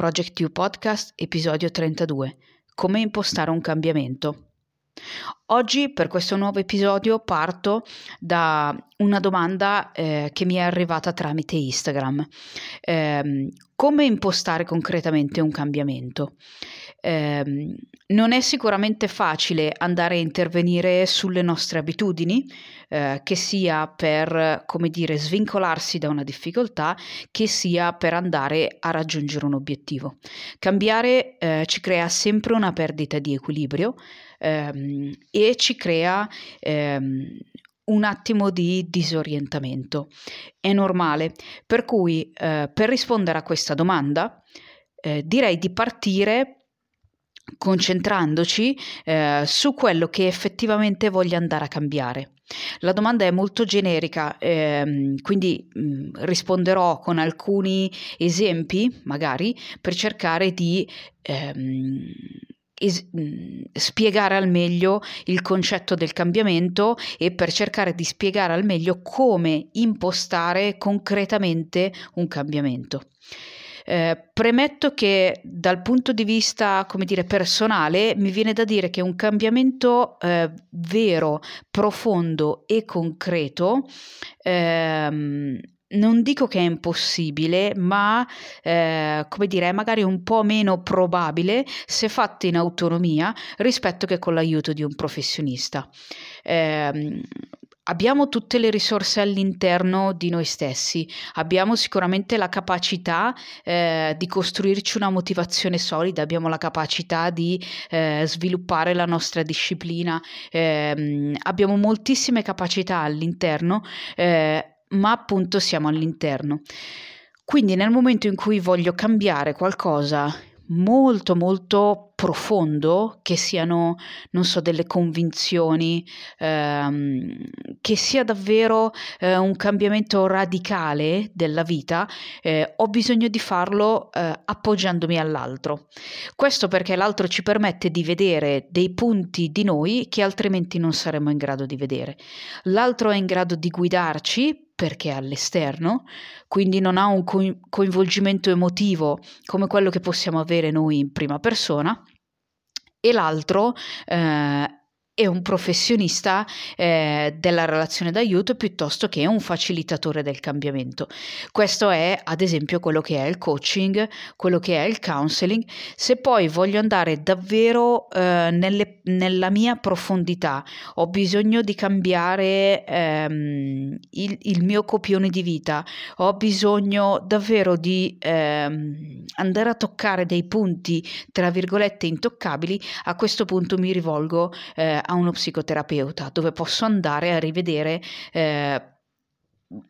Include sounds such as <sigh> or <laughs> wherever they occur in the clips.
Project U Podcast, episodio 32. Come impostare un cambiamento. Oggi per questo nuovo episodio parto da una domanda eh, che mi è arrivata tramite Instagram. Eh, come impostare concretamente un cambiamento? Eh, non è sicuramente facile andare a intervenire sulle nostre abitudini, eh, che sia per, come dire, svincolarsi da una difficoltà, che sia per andare a raggiungere un obiettivo. Cambiare eh, ci crea sempre una perdita di equilibrio ehm, e ci crea ehm, un attimo di disorientamento. È normale, per cui eh, per rispondere a questa domanda eh, direi di partire concentrandoci eh, su quello che effettivamente voglio andare a cambiare. La domanda è molto generica, ehm, quindi mh, mm, risponderò con alcuni esempi, magari, per cercare di ehm, es- spiegare al meglio il concetto del cambiamento e per cercare di spiegare al meglio come impostare concretamente un cambiamento. Eh, premetto che dal punto di vista, come dire, personale, mi viene da dire che un cambiamento eh, vero, profondo e concreto ehm, non dico che è impossibile, ma eh, come dire, è magari un po' meno probabile se fatto in autonomia rispetto che con l'aiuto di un professionista. Eh, abbiamo tutte le risorse all'interno di noi stessi, abbiamo sicuramente la capacità eh, di costruirci una motivazione solida, abbiamo la capacità di eh, sviluppare la nostra disciplina, eh, abbiamo moltissime capacità all'interno eh, ma appunto siamo all'interno. Quindi nel momento in cui voglio cambiare qualcosa molto molto profondo, che siano, non so, delle convinzioni, ehm, che sia davvero eh, un cambiamento radicale della vita, eh, ho bisogno di farlo eh, appoggiandomi all'altro. Questo perché l'altro ci permette di vedere dei punti di noi che altrimenti non saremmo in grado di vedere. L'altro è in grado di guidarci perché è all'esterno, quindi non ha un coinvolgimento emotivo come quello che possiamo avere noi in prima persona, e l'altro eh, è un professionista eh, della relazione d'aiuto piuttosto che un facilitatore del cambiamento. Questo è ad esempio quello che è il coaching, quello che è il counseling. Se poi voglio andare davvero eh, nelle, nella mia profondità, ho bisogno di cambiare ehm, il, il, mio copione di vita, ho bisogno davvero di ehm, andare a toccare dei punti, tra virgolette, intoccabili, a questo punto mi rivolgo eh, a uno psicoterapeuta dove posso andare a rivedere eh,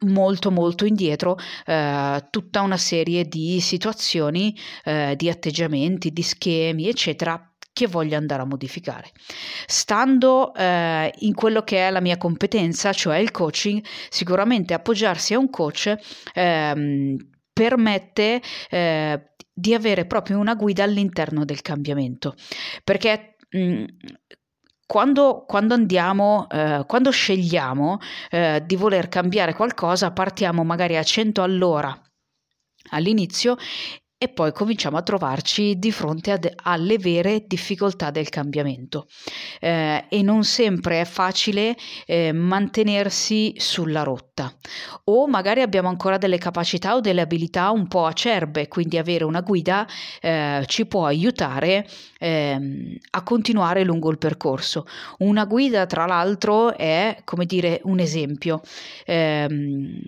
molto molto indietro eh, tutta una serie di situazioni, eh, di atteggiamenti, di schemi, eccetera che voglio andare a modificare. Stando eh, in quello che è la mia competenza, cioè il coaching, sicuramente appoggiarsi a un coach ehm, permette eh, di avere proprio una guida all'interno del cambiamento, perché mh, quando, quando, andiamo, eh, quando scegliamo eh, di voler cambiare qualcosa, partiamo magari a 100 all'ora all'inizio e poi cominciamo a trovarci di fronte ad, alle vere difficoltà del cambiamento. Eh, e non sempre è facile eh, mantenersi sulla rotta. O magari abbiamo ancora delle capacità o delle abilità un po' acerbe quindi avere una guida eh, ci può aiutare ehm, a continuare lungo il percorso. Una guida tra l'altro è come dire un esempio. Ehm,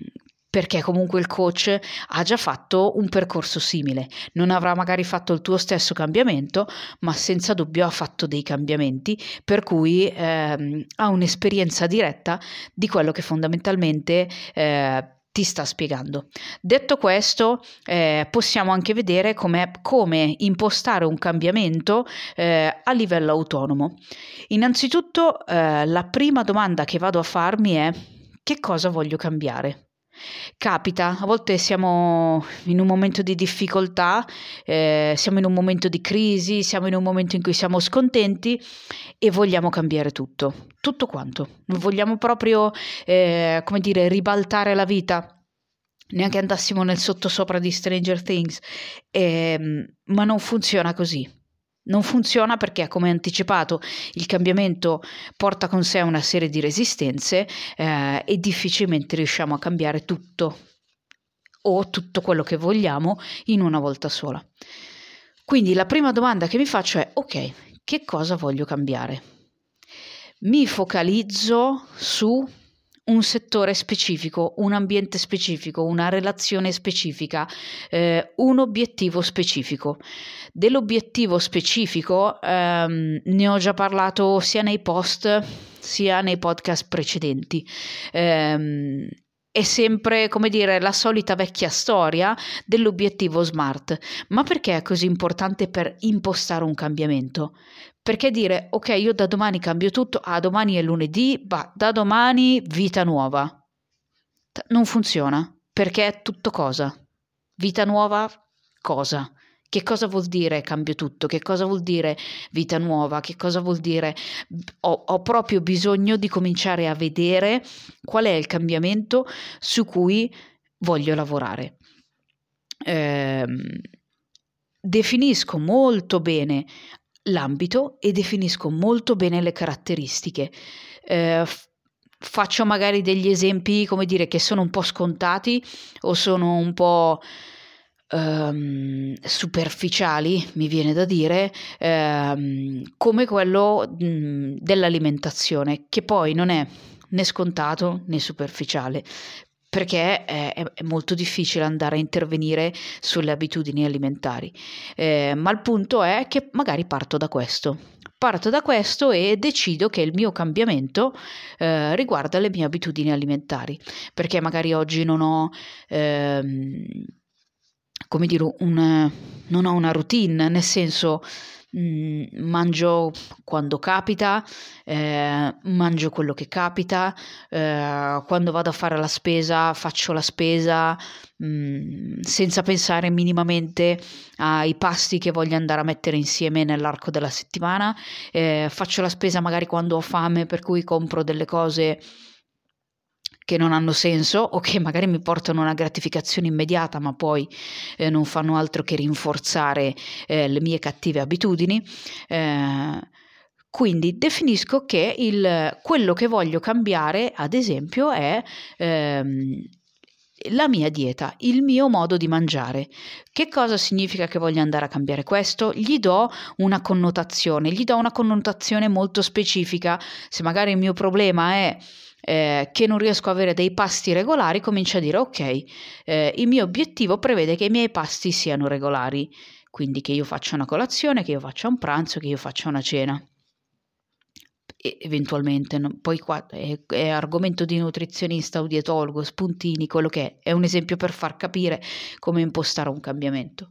perché comunque il coach ha già fatto un percorso simile, non avrà magari fatto il tuo stesso cambiamento, ma senza dubbio ha fatto dei cambiamenti, per cui ehm, ha un'esperienza diretta di quello che fondamentalmente eh, ti sta spiegando. Detto questo, eh, possiamo anche vedere come impostare un cambiamento eh, a livello autonomo. Innanzitutto, eh, la prima domanda che vado a farmi è che cosa voglio cambiare? Capita, a volte siamo in un momento di difficoltà, eh, siamo in un momento di crisi, siamo in un momento in cui siamo scontenti e vogliamo cambiare tutto, tutto quanto. Vogliamo proprio, eh, come dire, ribaltare la vita neanche andassimo nel sottosopra di Stranger Things, eh, ma non funziona così. Non funziona perché, come anticipato, il cambiamento porta con sé una serie di resistenze eh, e difficilmente riusciamo a cambiare tutto o tutto quello che vogliamo in una volta sola. Quindi la prima domanda che mi faccio è, ok, che cosa voglio cambiare? Mi focalizzo su un settore specifico, un ambiente specifico, una relazione specifica, eh, un obiettivo specifico. Dell'obiettivo specifico ehm, ne ho già parlato sia nei post sia nei podcast precedenti. Eh, è sempre, come dire, la solita vecchia storia dell'obiettivo smart. Ma perché è così importante per impostare un cambiamento? Perché dire, ok, io da domani cambio tutto, ah, domani è lunedì, bah, da domani vita nuova. Non funziona, perché è tutto cosa? Vita nuova, cosa? Che cosa vuol dire cambio tutto? Che cosa vuol dire vita nuova? Che cosa vuol dire ho, ho proprio bisogno di cominciare a vedere qual è il cambiamento su cui voglio lavorare. Eh, definisco molto bene l'ambito e definisco molto bene le caratteristiche. Eh, faccio magari degli esempi, come dire, che sono un po' scontati o sono un po' ehm, superficiali, mi viene da dire, ehm, come quello mh, dell'alimentazione, che poi non è né scontato né superficiale, perché è, è, molto difficile andare a intervenire sulle abitudini alimentari. Eh, ma il punto è che magari parto da questo. Parto da questo e decido che il mio cambiamento eh, riguarda le mie abitudini alimentari, perché magari oggi non ho, ehm, come dire, un, non ho una routine, nel senso Mm, mangio quando capita, eh, mangio quello che capita, eh, quando vado a fare la spesa faccio la spesa mh, mm, senza pensare minimamente ai pasti che voglio andare a mettere insieme nell'arco della settimana, eh, faccio la spesa magari quando ho fame per cui compro delle cose che non hanno senso o che magari mi portano una gratificazione immediata ma poi eh, non fanno altro che rinforzare eh, le mie cattive abitudini. Eh, quindi definisco che il, quello che voglio cambiare, ad esempio, è ehm, la mia dieta, il mio modo di mangiare. Che cosa significa che voglio andare a cambiare questo? Gli do una connotazione, gli do una connotazione molto specifica. Se magari il mio problema è eh, che non riesco a avere dei pasti regolari, comincio a dire ok, eh, il mio obiettivo prevede che i miei pasti siano regolari, quindi che io faccia una colazione, che io faccia un pranzo, che io faccia una cena. Eventualmente, no? poi qua è, è, argomento di nutrizionista o dietologo, spuntini, quello che è, è un esempio per far capire come impostare un cambiamento.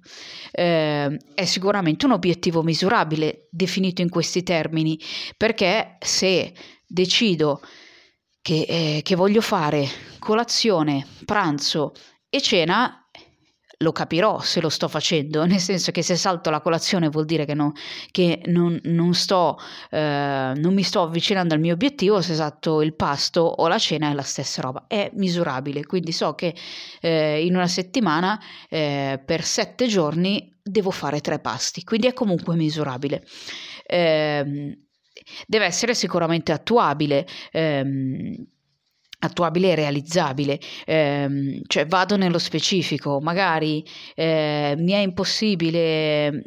Eh, è sicuramente un obiettivo misurabile definito in questi termini, perché se decido che, eh, che voglio fare colazione, pranzo e cena, lo capirò se lo sto facendo, <laughs> nel senso che se salto la colazione vuol dire che, no, che non, non, sto, eh, non, mi sto avvicinando al mio obiettivo, se salto il pasto o la cena è la stessa roba, è misurabile, quindi so che eh, in una settimana eh, per sette giorni devo fare tre pasti, quindi è comunque misurabile. Eh, deve essere sicuramente attuabile. Ehm, attuabile e realizzabile, eh, cioè vado nello specifico, magari eh, mi è impossibile, mm,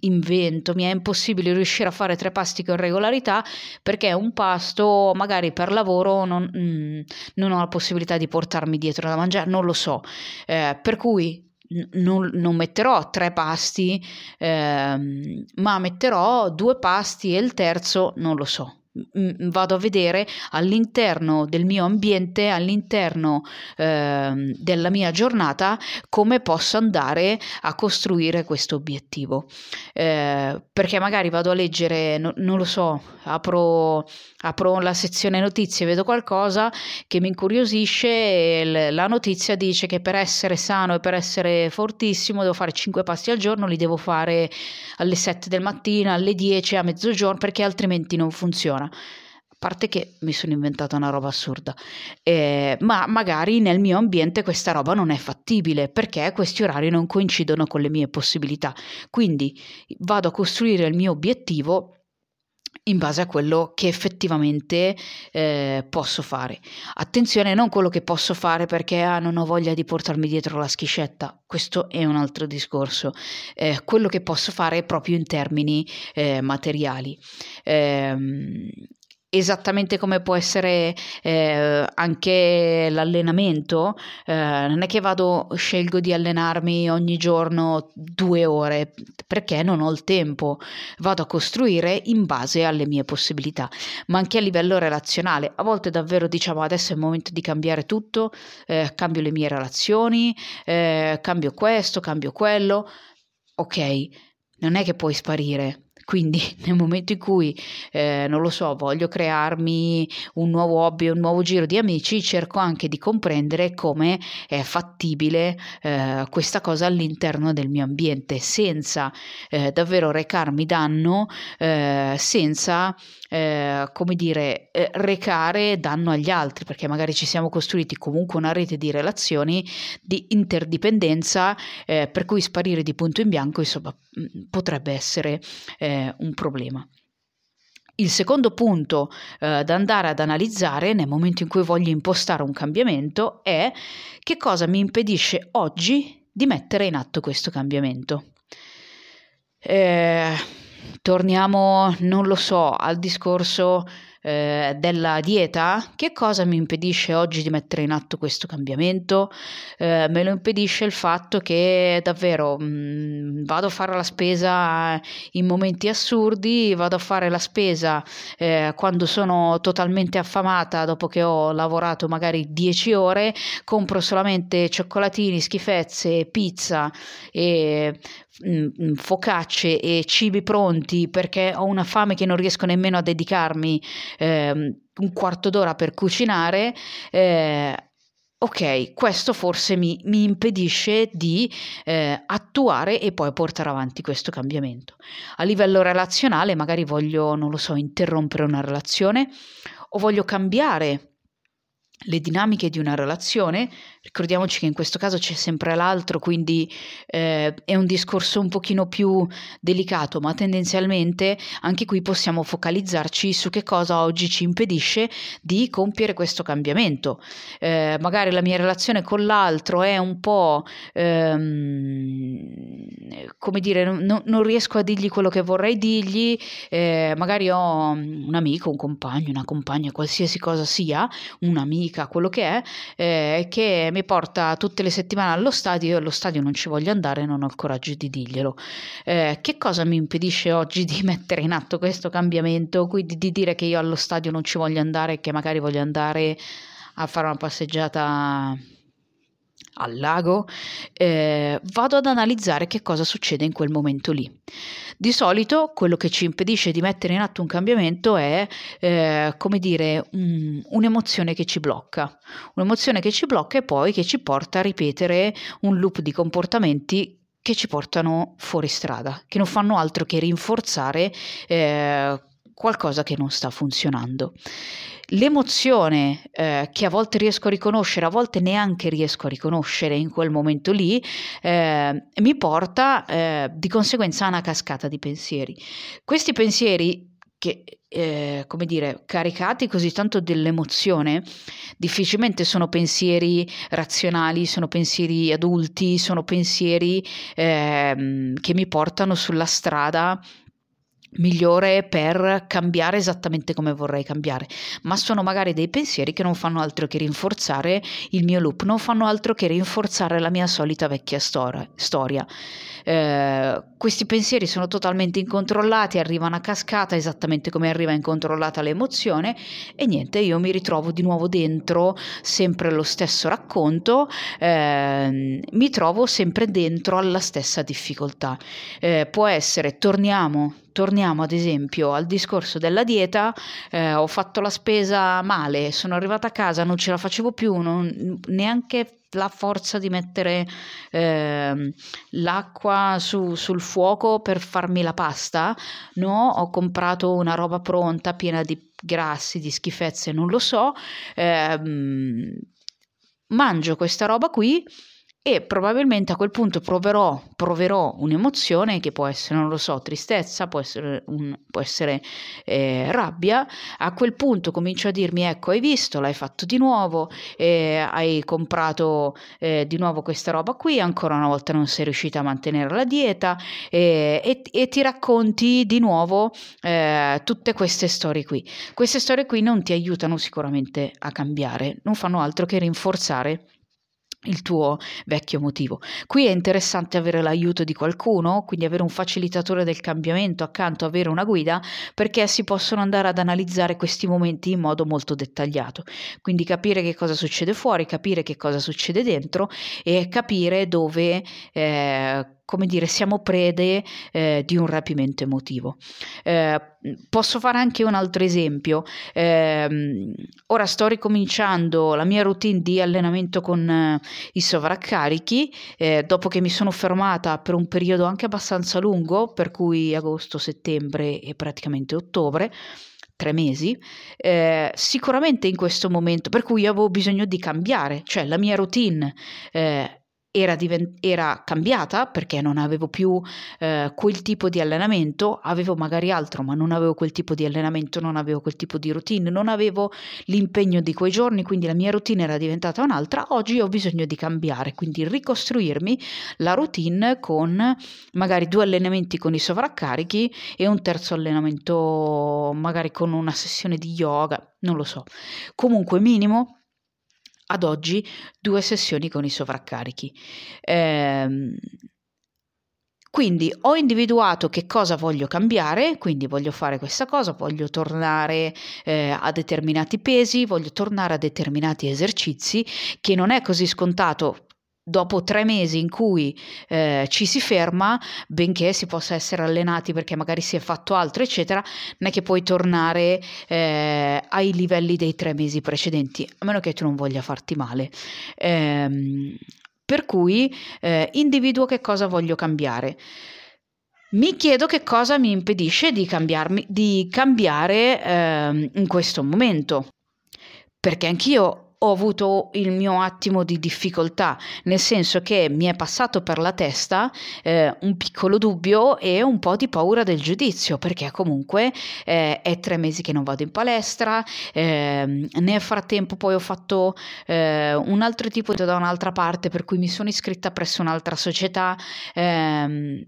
invento, mi è impossibile riuscire a fare tre pasti con regolarità perché un pasto magari per lavoro non, mm, non ho la possibilità di portarmi dietro da mangiare, non lo so, eh, per cui non, non, metterò tre pasti, ehm, ma metterò due pasti e il terzo non lo so. Vado a vedere all'interno del mio ambiente, all'interno eh, della mia giornata, come posso andare a costruire questo obiettivo. Eh, perché magari vado a leggere, no, non lo so, apro, apro la sezione notizie, vedo qualcosa che mi incuriosisce e la notizia dice che per essere sano e per essere fortissimo devo fare 5 passi al giorno, li devo fare alle 7 del mattino, alle 10, a mezzogiorno, perché altrimenti non funziona funziona. A parte che mi sono inventata una roba assurda, eh, ma magari nel mio ambiente questa roba non è fattibile perché questi orari non coincidono con le mie possibilità. Quindi vado a costruire il mio obiettivo in base a quello che effettivamente eh, posso fare. Attenzione, non quello che posso fare perché ah, non ho voglia di portarmi dietro la schiscetta, questo è un altro discorso. Eh, quello che posso fare proprio in termini eh, materiali. Esattamente come può essere eh, anche l'allenamento, eh, non è che vado, scelgo di allenarmi ogni giorno due ore perché non ho il tempo, vado a costruire in base alle mie possibilità, ma anche a livello relazionale. A volte davvero diciamo adesso è il momento di cambiare tutto, eh, cambio le mie relazioni, eh, cambio questo, cambio quello, ok, non è che puoi sparire, quindi <laughs> nel momento in cui, eh, non lo so, voglio crearmi un nuovo hobby, un nuovo giro di amici, cerco anche di comprendere come è fattibile eh, questa cosa all'interno del mio ambiente, senza eh, davvero recarmi danno, eh, senza, eh, come dire, eh, recare danno agli altri, perché magari ci siamo costruiti comunque una rete di relazioni di interdipendenza, per cui sparire di punto in bianco, insomma, potrebbe essere eh, un problema. Il secondo punto eh, da andare ad analizzare nel momento in cui voglio impostare un cambiamento è che cosa mi impedisce oggi di mettere in atto questo cambiamento. Eh, torniamo, non lo so, al discorso eh, della dieta, che cosa mi impedisce oggi di mettere in atto questo cambiamento? Eh, me lo impedisce il fatto che davvero mh, mm, vado a fare la spesa in momenti assurdi, vado a fare la spesa eh, quando sono totalmente affamata dopo che ho lavorato magari 10 ore, compro solamente cioccolatini, schifezze, pizza e mh, mm, focacce e cibi pronti perché ho una fame che non riesco nemmeno a dedicarmi eh, un quarto d'ora per cucinare, eh, ok, questo forse mi, mi impedisce di eh, attuare e poi portare avanti questo cambiamento. A livello relazionale, magari voglio, non lo so, interrompere una relazione o voglio cambiare le dinamiche di una relazione, ricordiamoci che in questo caso c'è sempre l'altro, quindi eh, è un discorso un pochino più delicato, ma tendenzialmente anche qui possiamo focalizzarci su che cosa oggi ci impedisce di compiere questo cambiamento. Eh, magari la mia relazione con l'altro è un po', ehm, come dire, non, non, riesco a dirgli quello che vorrei dirgli, eh, magari ho un amico, un compagno, una compagna, qualsiasi cosa sia, un'amica, amica, quello che è, eh, che mi porta tutte le settimane allo stadio, io allo stadio non ci voglio andare, non ho il coraggio di dirglielo. Eh, che cosa mi impedisce oggi di <laughs> mettere in atto questo cambiamento, quindi di dire che io allo stadio non ci voglio andare e che magari voglio andare a fare una passeggiata al lago, eh, vado ad analizzare che cosa succede in quel momento lì. Di solito quello che ci impedisce di mettere in atto un cambiamento è, eh, come dire, un, un'emozione che ci blocca, un'emozione che ci blocca e poi che ci porta a ripetere un loop di comportamenti che ci portano fuori strada, che non fanno altro che rinforzare eh, qualcosa che non sta funzionando. L'emozione eh, che a volte riesco a riconoscere, a volte neanche riesco a riconoscere in quel momento lì, eh, mi porta eh, di conseguenza a una cascata di pensieri. Questi pensieri che, eh, come dire, caricati così tanto dell'emozione, difficilmente sono pensieri razionali, sono pensieri adulti, sono pensieri eh, che mi portano sulla strada migliore per cambiare esattamente come vorrei cambiare, ma sono magari dei pensieri che non fanno altro che rinforzare il mio loop, non fanno altro che rinforzare la mia solita vecchia stor- storia. Eh, questi pensieri sono totalmente incontrollati, arrivano a cascata esattamente come arriva incontrollata l'emozione e niente, io mi ritrovo di nuovo dentro sempre lo stesso racconto, eh, mi trovo sempre dentro alla stessa difficoltà. Eh, può essere, torniamo torniamo ad esempio al discorso della dieta, eh, ho fatto la spesa male, sono arrivata a casa, non ce la facevo più, non, neanche la forza di mettere eh, l'acqua su, sul fuoco per farmi la pasta, no, ho comprato una roba pronta piena di grassi, di schifezze, non lo so, eh, mangio questa roba qui e probabilmente a quel punto proverò, proverò un'emozione che può essere, non lo so, tristezza, può essere, un, può essere eh, rabbia, a quel punto comincio a dirmi ecco hai visto, l'hai fatto di nuovo, eh, hai comprato eh, di nuovo questa roba qui, ancora una volta non sei riuscita a mantenere la dieta e, e ti racconti di nuovo eh, tutte queste storie qui. Queste storie qui non ti aiutano sicuramente a cambiare, non fanno altro che rinforzare il tuo vecchio motivo. Qui è interessante avere l'aiuto di qualcuno, quindi avere un facilitatore del cambiamento accanto, avere una guida, perché si possono andare ad analizzare questi momenti in modo molto dettagliato. Quindi capire che cosa succede fuori, capire che cosa succede dentro e capire dove eh, come dire, siamo prede eh, di un rapimento emotivo. Eh, posso fare anche un altro esempio. Eh, ora sto ricominciando la mia routine di allenamento con eh, i sovraccarichi, eh, dopo che mi sono fermata per un periodo anche abbastanza lungo, per cui agosto, settembre e praticamente ottobre tre mesi, eh, sicuramente in questo momento, per cui avevo bisogno di cambiare, cioè la mia routine eh, era, divent- era, cambiata perché non avevo più eh, quel tipo di allenamento, avevo magari altro, ma non avevo quel tipo di allenamento, non avevo quel tipo di routine, non avevo l'impegno di quei giorni, quindi la mia routine era diventata un'altra. Oggi ho bisogno di cambiare, quindi ricostruirmi la routine con magari due allenamenti con i sovraccarichi e un terzo allenamento magari con una sessione di yoga, non lo so. Comunque minimo ad oggi due sessioni con i sovraccarichi. Ehm, quindi ho individuato che cosa voglio cambiare, quindi voglio fare questa cosa, voglio tornare eh, a determinati pesi, voglio tornare a determinati esercizi, che non è così scontato dopo tre mesi in cui eh, ci si ferma, benché si possa essere allenati perché magari si è fatto altro, eccetera, non è che puoi tornare eh, ai livelli dei tre mesi precedenti, a meno che tu non voglia farti male. Ehm, per cui eh, individuo che cosa voglio cambiare. Mi chiedo che cosa mi impedisce di, di cambiare ehm, in questo momento, perché anch'io ho avuto il mio attimo di difficoltà, nel senso che mi è passato per la testa eh, un piccolo dubbio e un po' di paura del giudizio, perché comunque eh, è tre mesi che non vado in palestra, eh, nel frattempo poi ho fatto eh, un altro tipo da un'altra parte, per cui mi sono iscritta presso un'altra società ehm,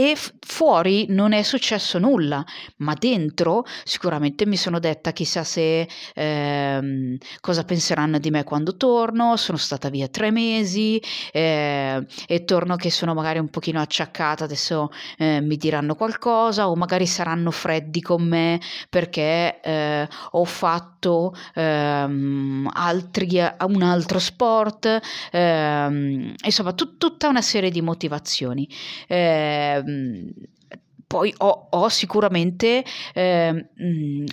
e fuori non è successo nulla, ma dentro sicuramente mi sono detta chissà se ehm, cosa penseranno di me quando torno, sono stata via tre mesi eh, e torno che sono magari un pochino acciaccata, adesso eh, mi diranno qualcosa o magari saranno freddi con me perché eh, ho fatto ehm, altri, un altro sport, ehm, insomma tut- tutta una serie di motivazioni. Eh, 嗯 poi ho, ho sicuramente eh,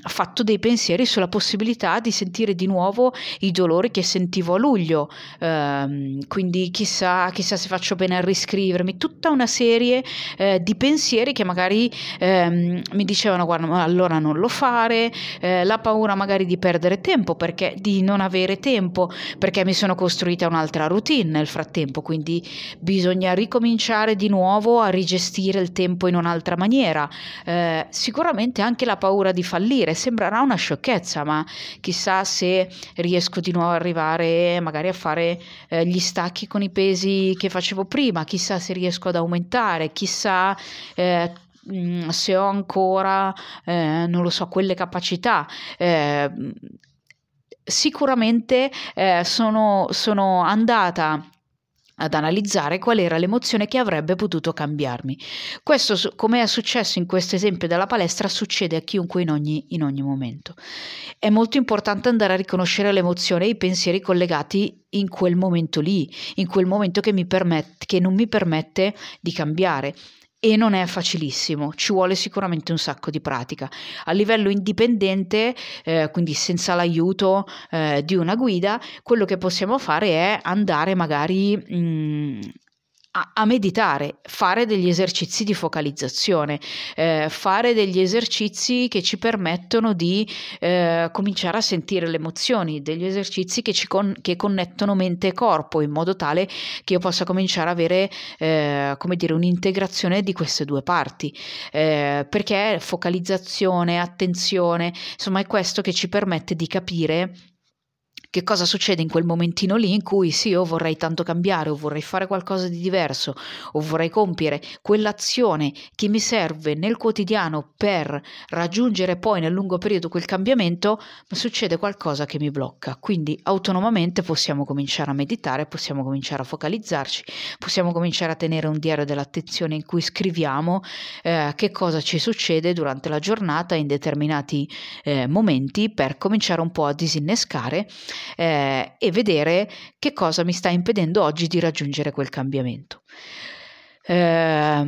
fatto dei pensieri sulla possibilità di sentire di nuovo i dolori che sentivo a luglio, eh, quindi chissà, chissà, se faccio bene a riscrivermi, tutta una serie eh, di pensieri che magari ehm, mi dicevano guarda allora non lo fare, eh, la paura magari di perdere tempo, perché di non avere tempo, perché mi sono costruita un'altra routine nel frattempo, quindi bisogna ricominciare di nuovo a rigestire il tempo in un'altra maniera maniera. Eh, sicuramente anche la paura di fallire sembrerà una sciocchezza, ma chissà se riesco di nuovo ad arrivare magari a fare eh, gli stacchi con i pesi che facevo prima, chissà se riesco ad aumentare, chissà. Eh, mm, se ho ancora, eh, non lo so, quelle capacità. Eh, sicuramente eh, sono, sono andata ad analizzare qual era l'emozione che avrebbe potuto cambiarmi. Questo, come è successo in questo esempio della palestra, succede a chiunque in ogni, in ogni momento. È molto importante andare a riconoscere l'emozione e i pensieri collegati in quel momento lì, in quel momento che, mi permette, che non mi permette di cambiare e non è facilissimo, ci vuole sicuramente un sacco di pratica. A livello indipendente, eh, quindi senza l'aiuto eh, di una guida, quello che possiamo fare è andare magari mh, mm, a, meditare, fare degli esercizi di focalizzazione, eh, fare degli esercizi che ci permettono di eh, cominciare a sentire le emozioni, degli esercizi che, ci con, che connettono mente e corpo in modo tale che io possa cominciare a avere, eh, come dire, un'integrazione di queste due parti, eh, perché focalizzazione, attenzione, insomma è questo che ci permette di capire che cosa succede in quel momentino lì in cui sì, io vorrei tanto cambiare o vorrei fare qualcosa di diverso o vorrei compiere quell'azione che mi serve nel quotidiano per raggiungere poi nel lungo periodo quel cambiamento, ma succede qualcosa che mi blocca. Quindi autonomamente possiamo cominciare a meditare, possiamo cominciare a focalizzarci, possiamo cominciare a tenere un diario dell'attenzione in cui scriviamo eh, che cosa ci succede durante la giornata in determinati eh, momenti per cominciare un po' a disinnescare eh, e vedere che cosa mi sta impedendo oggi di raggiungere quel cambiamento. Eh,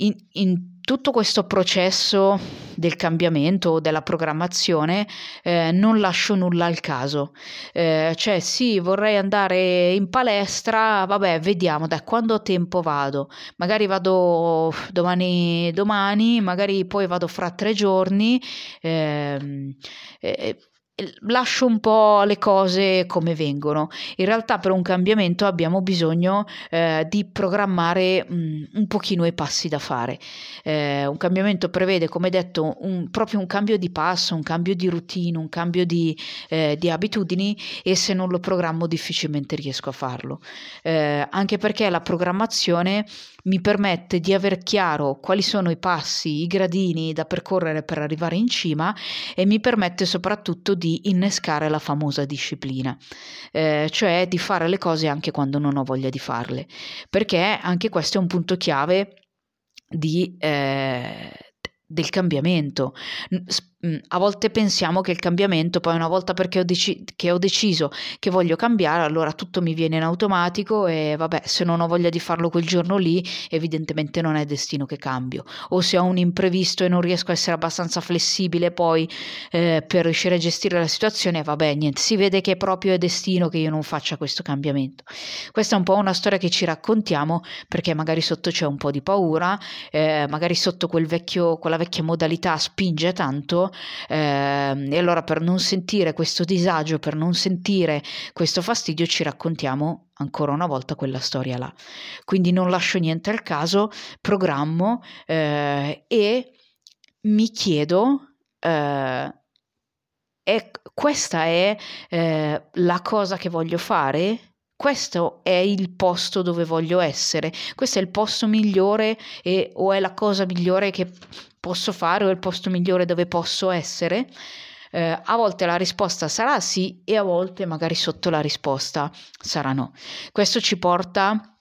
in, in, tutto questo processo del cambiamento della programmazione eh, non lascio nulla al caso. Eh, cioè, sì, vorrei andare in palestra, vabbè, vediamo, da quando tempo vado. Magari vado domani, domani magari poi vado fra tre giorni. Eh, lascio un po' le cose come vengono. In realtà per un cambiamento abbiamo bisogno eh, di programmare mh, mm, un pochino i passi da fare. Eh, un cambiamento prevede, come detto, un, proprio un cambio di passo, un cambio di routine, un cambio di, eh, di abitudini e se non lo programmo difficilmente riesco a farlo. Eh, anche perché la programmazione mi permette di aver chiaro quali sono i passi, i gradini da percorrere per arrivare in cima e mi permette soprattutto di innescare la famosa disciplina, eh, cioè di fare le cose anche quando non ho voglia di farle, perché anche questo è un punto chiave di, eh, del cambiamento. Mm, a volte pensiamo che il cambiamento, poi una volta perché ho, deci- che ho deciso che voglio cambiare, allora tutto mi viene in automatico e vabbè, se non ho voglia di farlo quel giorno lì, evidentemente non è destino che cambio. O se ho un imprevisto e non riesco a essere abbastanza flessibile poi eh, per riuscire a gestire la situazione, vabbè, niente, si vede che proprio è destino che io non faccia questo cambiamento. Questa è un po' una storia che ci raccontiamo perché magari sotto c'è un po' di paura, eh, magari sotto quel vecchio, quella vecchia modalità spinge tanto eh, e allora per non sentire questo disagio, per non sentire questo fastidio ci raccontiamo ancora una volta quella storia là. Quindi non lascio niente al caso, programmo eh, e mi chiedo eh, è, questa è eh, la cosa che voglio fare? Questo è il posto dove voglio essere, questo è il posto migliore e, o è la cosa migliore che posso fare o il posto migliore dove posso essere? Eh, a volte la risposta sarà sì e a volte magari sotto la risposta sarà no. Questo ci porta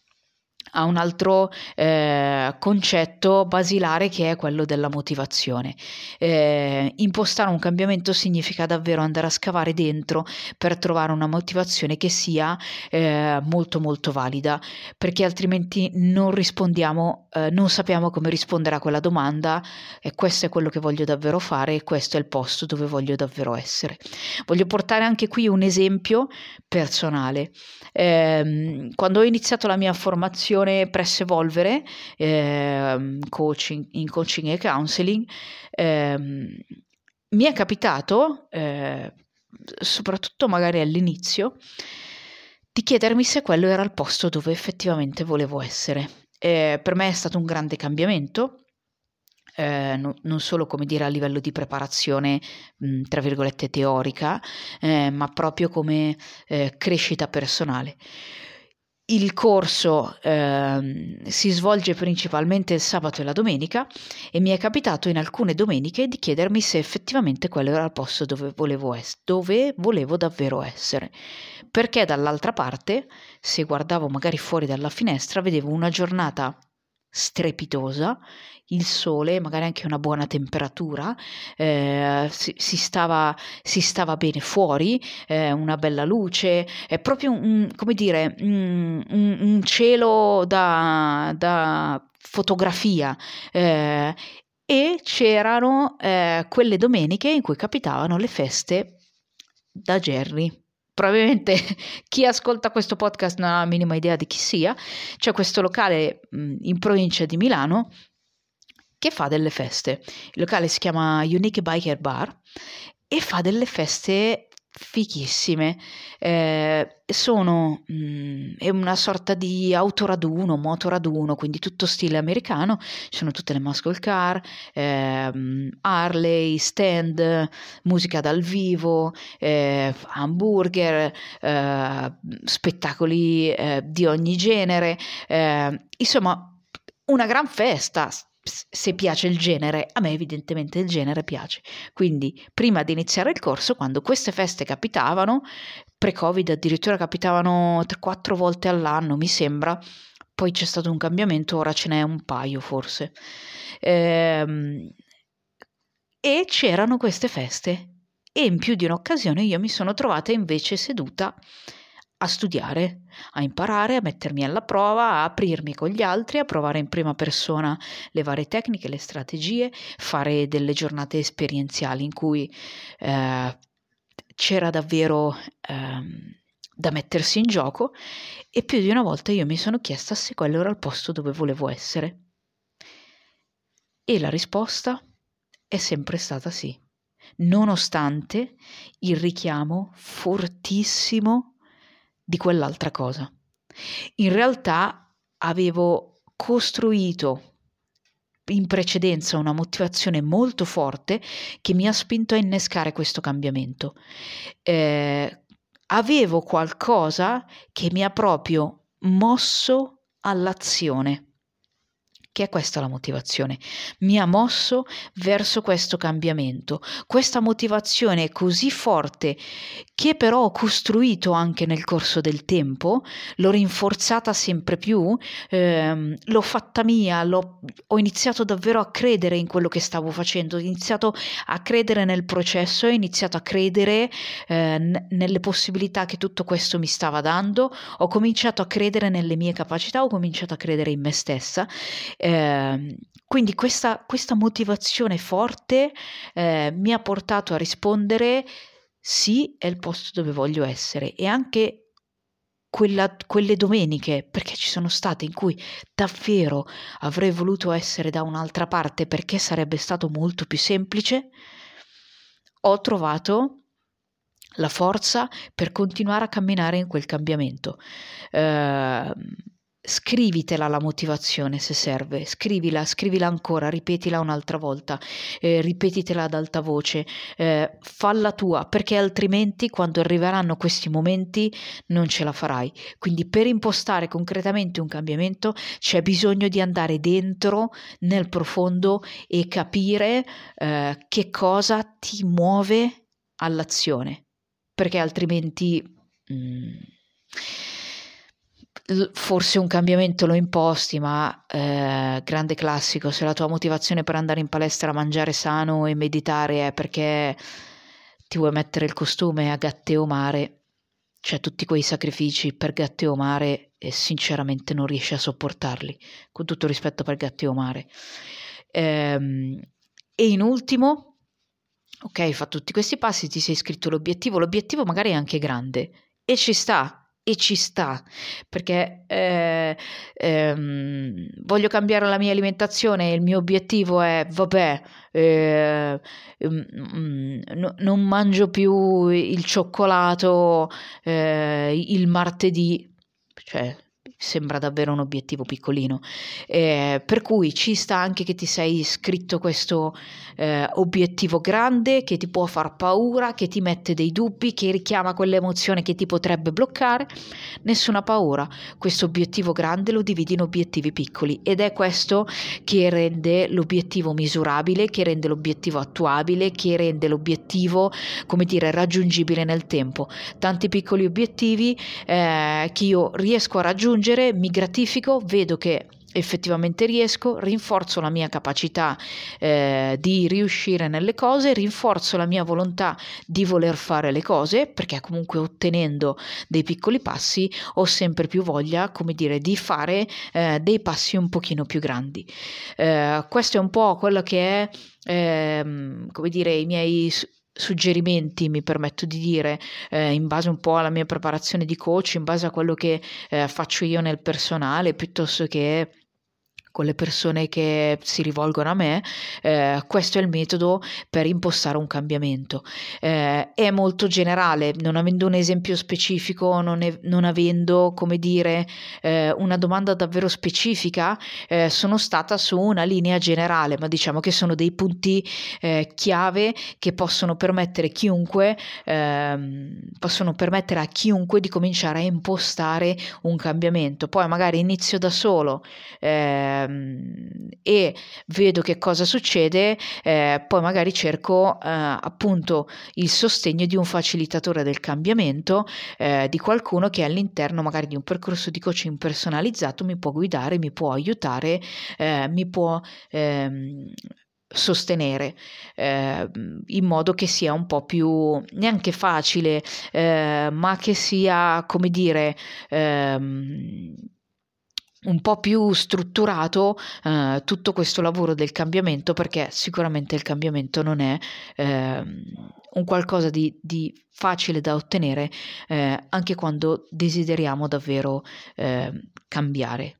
a un altro eh, concetto basilare che è quello della motivazione. Eh, impostare un cambiamento significa davvero andare a scavare dentro per trovare una motivazione che sia eh, molto molto valida, perché altrimenti non rispondiamo, eh, non sappiamo come rispondere a quella domanda e questo è quello che voglio davvero fare e questo è il posto dove voglio davvero essere. Voglio portare anche qui un esempio personale. Ehm, quando ho iniziato la mia formazione formazione presso Evolvere, eh, coaching, in coaching e counseling, eh, mi è capitato, eh, soprattutto magari all'inizio, di chiedermi se quello era il posto dove effettivamente volevo essere. per me è stato un grande cambiamento. Eh, no, non solo come dire a livello di preparazione mh, tra virgolette teorica, eh, ma proprio come eh, crescita personale. Il corso eh, si svolge principalmente il sabato e la domenica e mi è capitato in alcune domeniche di chiedermi se effettivamente quello era il posto dove volevo, es- dove volevo davvero essere. Perché dall'altra parte, se guardavo magari fuori dalla finestra, vedevo una giornata strepitosa, il sole, magari anche una buona temperatura, eh, si, si, stava, si, stava, bene fuori, eh, una bella luce, è proprio un, come dire, un, un cielo da, da fotografia. Eh, e c'erano eh, quelle domeniche in cui capitavano le feste da Jerry probabilmente <laughs> chi ascolta questo podcast non ha la minima idea di chi sia, c'è questo locale in provincia di Milano che fa delle feste. Il locale si chiama Unique Biker Bar e fa delle feste fichissime. Eh, sono mh, mm, è una sorta di autoraduno, motoraduno, quindi tutto stile americano. Ci sono tutte le muscle car, eh, Harley, stand, musica dal vivo, eh, hamburger, eh, spettacoli eh, di ogni genere. Eh, insomma, una gran festa se piace il genere, a me evidentemente il genere piace. Quindi prima di iniziare il corso, quando queste feste capitavano, pre-Covid addirittura capitavano 3-4 volte all'anno, mi sembra, poi c'è stato un cambiamento, ora ce n'è un paio forse. Ehm, e c'erano queste feste e in più di un'occasione io mi sono trovata invece seduta a studiare, a imparare, a mettermi alla prova, a aprirmi con gli altri, a provare in prima persona le varie tecniche, le strategie, fare delle giornate esperienziali in cui eh, c'era davvero eh, da mettersi in gioco e più di una volta io mi sono chiesta se quello era il posto dove volevo essere. E la risposta è sempre stata sì, nonostante il richiamo fortissimo di quell'altra cosa. In realtà avevo costruito in precedenza una motivazione molto forte che mi ha spinto a innescare questo cambiamento. Eh, avevo qualcosa che mi ha proprio mosso all'azione che è questa la motivazione. Mi ha mosso verso questo cambiamento. Questa motivazione è così forte che però ho costruito anche nel corso del tempo, l'ho rinforzata sempre più, ehm, l'ho fatta mia, l'ho, ho iniziato davvero a credere in quello che stavo facendo, ho iniziato a credere nel processo, ho iniziato a credere eh, n- nelle possibilità che tutto questo mi stava dando, ho cominciato a credere nelle mie capacità, ho cominciato a credere in me stessa. Quindi questa, questa, motivazione forte eh, mi ha portato a rispondere sì, è il posto dove voglio essere e anche quella, quelle domeniche, perché ci sono state in cui davvero avrei voluto essere da un'altra parte perché sarebbe stato molto più semplice, ho trovato la forza per continuare a camminare in quel cambiamento. Eh, scrivitela la motivazione se serve, scrivila, scrivila ancora, ripetila un'altra volta, eh, ripetitela ad alta voce, eh, falla tua, perché altrimenti quando arriveranno questi momenti non ce la farai. Quindi per impostare concretamente un cambiamento c'è bisogno di andare dentro nel profondo e capire eh, che cosa ti muove all'azione, perché altrimenti... Mm, forse un cambiamento lo imposti, ma eh, grande classico, se la tua motivazione per andare in palestra a mangiare sano e meditare è perché ti vuoi mettere il costume a gatte o mare, cioè tutti quei sacrifici per gatte o mare e sinceramente non riesci a sopportarli, con tutto rispetto per gatte o mare. Ehm, e in ultimo, ok, fatto tutti questi passi, ti sei scritto l'obiettivo, l'obiettivo magari è anche grande e ci sta, e ci sta perché eh, ehm, voglio cambiare la mia alimentazione il mio obiettivo è vabbè eh, mm, no, non mangio più il cioccolato eh, il martedì cioè sembra davvero un obiettivo piccolino. Eh, per cui ci sta anche che ti sei scritto questo eh, obiettivo grande che ti può far paura, che ti mette dei dubbi, che richiama quell'emozione che ti potrebbe bloccare. Nessuna paura, questo obiettivo grande lo dividi in obiettivi piccoli ed è questo che rende l'obiettivo misurabile, che rende l'obiettivo attuabile, che rende l'obiettivo, come dire, raggiungibile nel tempo. Tanti piccoli obiettivi eh, che io riesco a raggiungere, mi gratifico, vedo che effettivamente riesco, rinforzo la mia capacità eh, di riuscire nelle cose, rinforzo la mia volontà di voler fare le cose, perché comunque ottenendo dei piccoli passi ho sempre più voglia, come dire, di fare eh, dei passi un pochino più grandi. Eh, questo è un po' quello che è, ehm, come dire, i miei suggerimenti, mi permetto di dire, eh, in base un po' alla mia preparazione di coach, in base a quello che eh, faccio io nel personale, piuttosto che con le persone che si rivolgono a me, eh, questo è il metodo per impostare un cambiamento. Eh, è molto generale, non avendo un esempio specifico, non, è, non avendo, come dire, eh, una domanda davvero specifica, eh, sono stata su una linea generale, ma diciamo che sono dei punti eh, chiave che possono permettere chiunque, ehm, possono permettere a chiunque di cominciare a impostare un cambiamento. Poi magari inizio da solo. Eh, ehm, e vedo che cosa succede, eh, poi magari cerco eh, appunto il sostegno di un facilitatore del cambiamento, eh, di qualcuno che all'interno magari di un percorso di coaching personalizzato mi può guidare, mi può aiutare, eh, mi può ehm, sostenere eh, in modo che sia un po' più neanche facile eh, ma che sia come dire ehm, un po' più strutturato eh, tutto questo lavoro del cambiamento perché sicuramente il cambiamento non è eh, un qualcosa di, di, facile da ottenere eh, anche quando desideriamo davvero ehm, cambiare.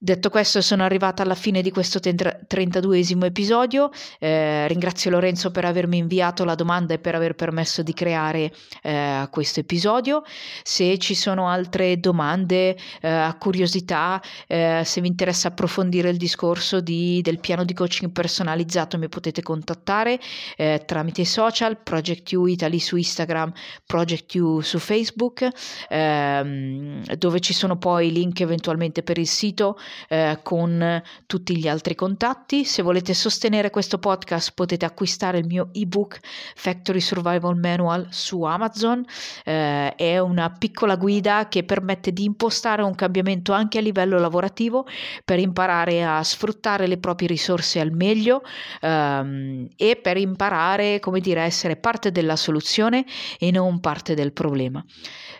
Detto questo, sono arrivata alla fine di questo 32esimo episodio. Eh, ringrazio Lorenzo per avermi inviato la domanda e per aver permesso di creare eh, questo episodio. Se ci sono altre domande, eh, curiosità, eh, se vi interessa approfondire il discorso di, del piano di coaching personalizzato, mi potete contattare eh, tramite social, Project U Italy su Instagram, Project U su Facebook, ehm, dove ci sono poi link eventualmente per il sito eh, con tutti gli altri contatti. Se volete sostenere questo podcast potete acquistare il mio ebook Factory Survival Manual su Amazon. Eh, è una piccola guida che permette di impostare un cambiamento anche a livello lavorativo per imparare a sfruttare le proprie risorse al meglio ehm, e per imparare, come dire, a essere parte della soluzione e non parte del problema.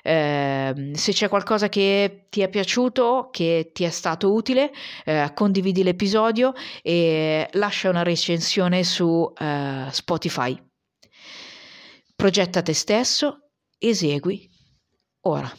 Eh, se c'è qualcosa che ti è piaciuto, che ti è stato utile, eh, condividi l'episodio e lascia una recensione su eh, Spotify. Progetta te stesso, esegui ora.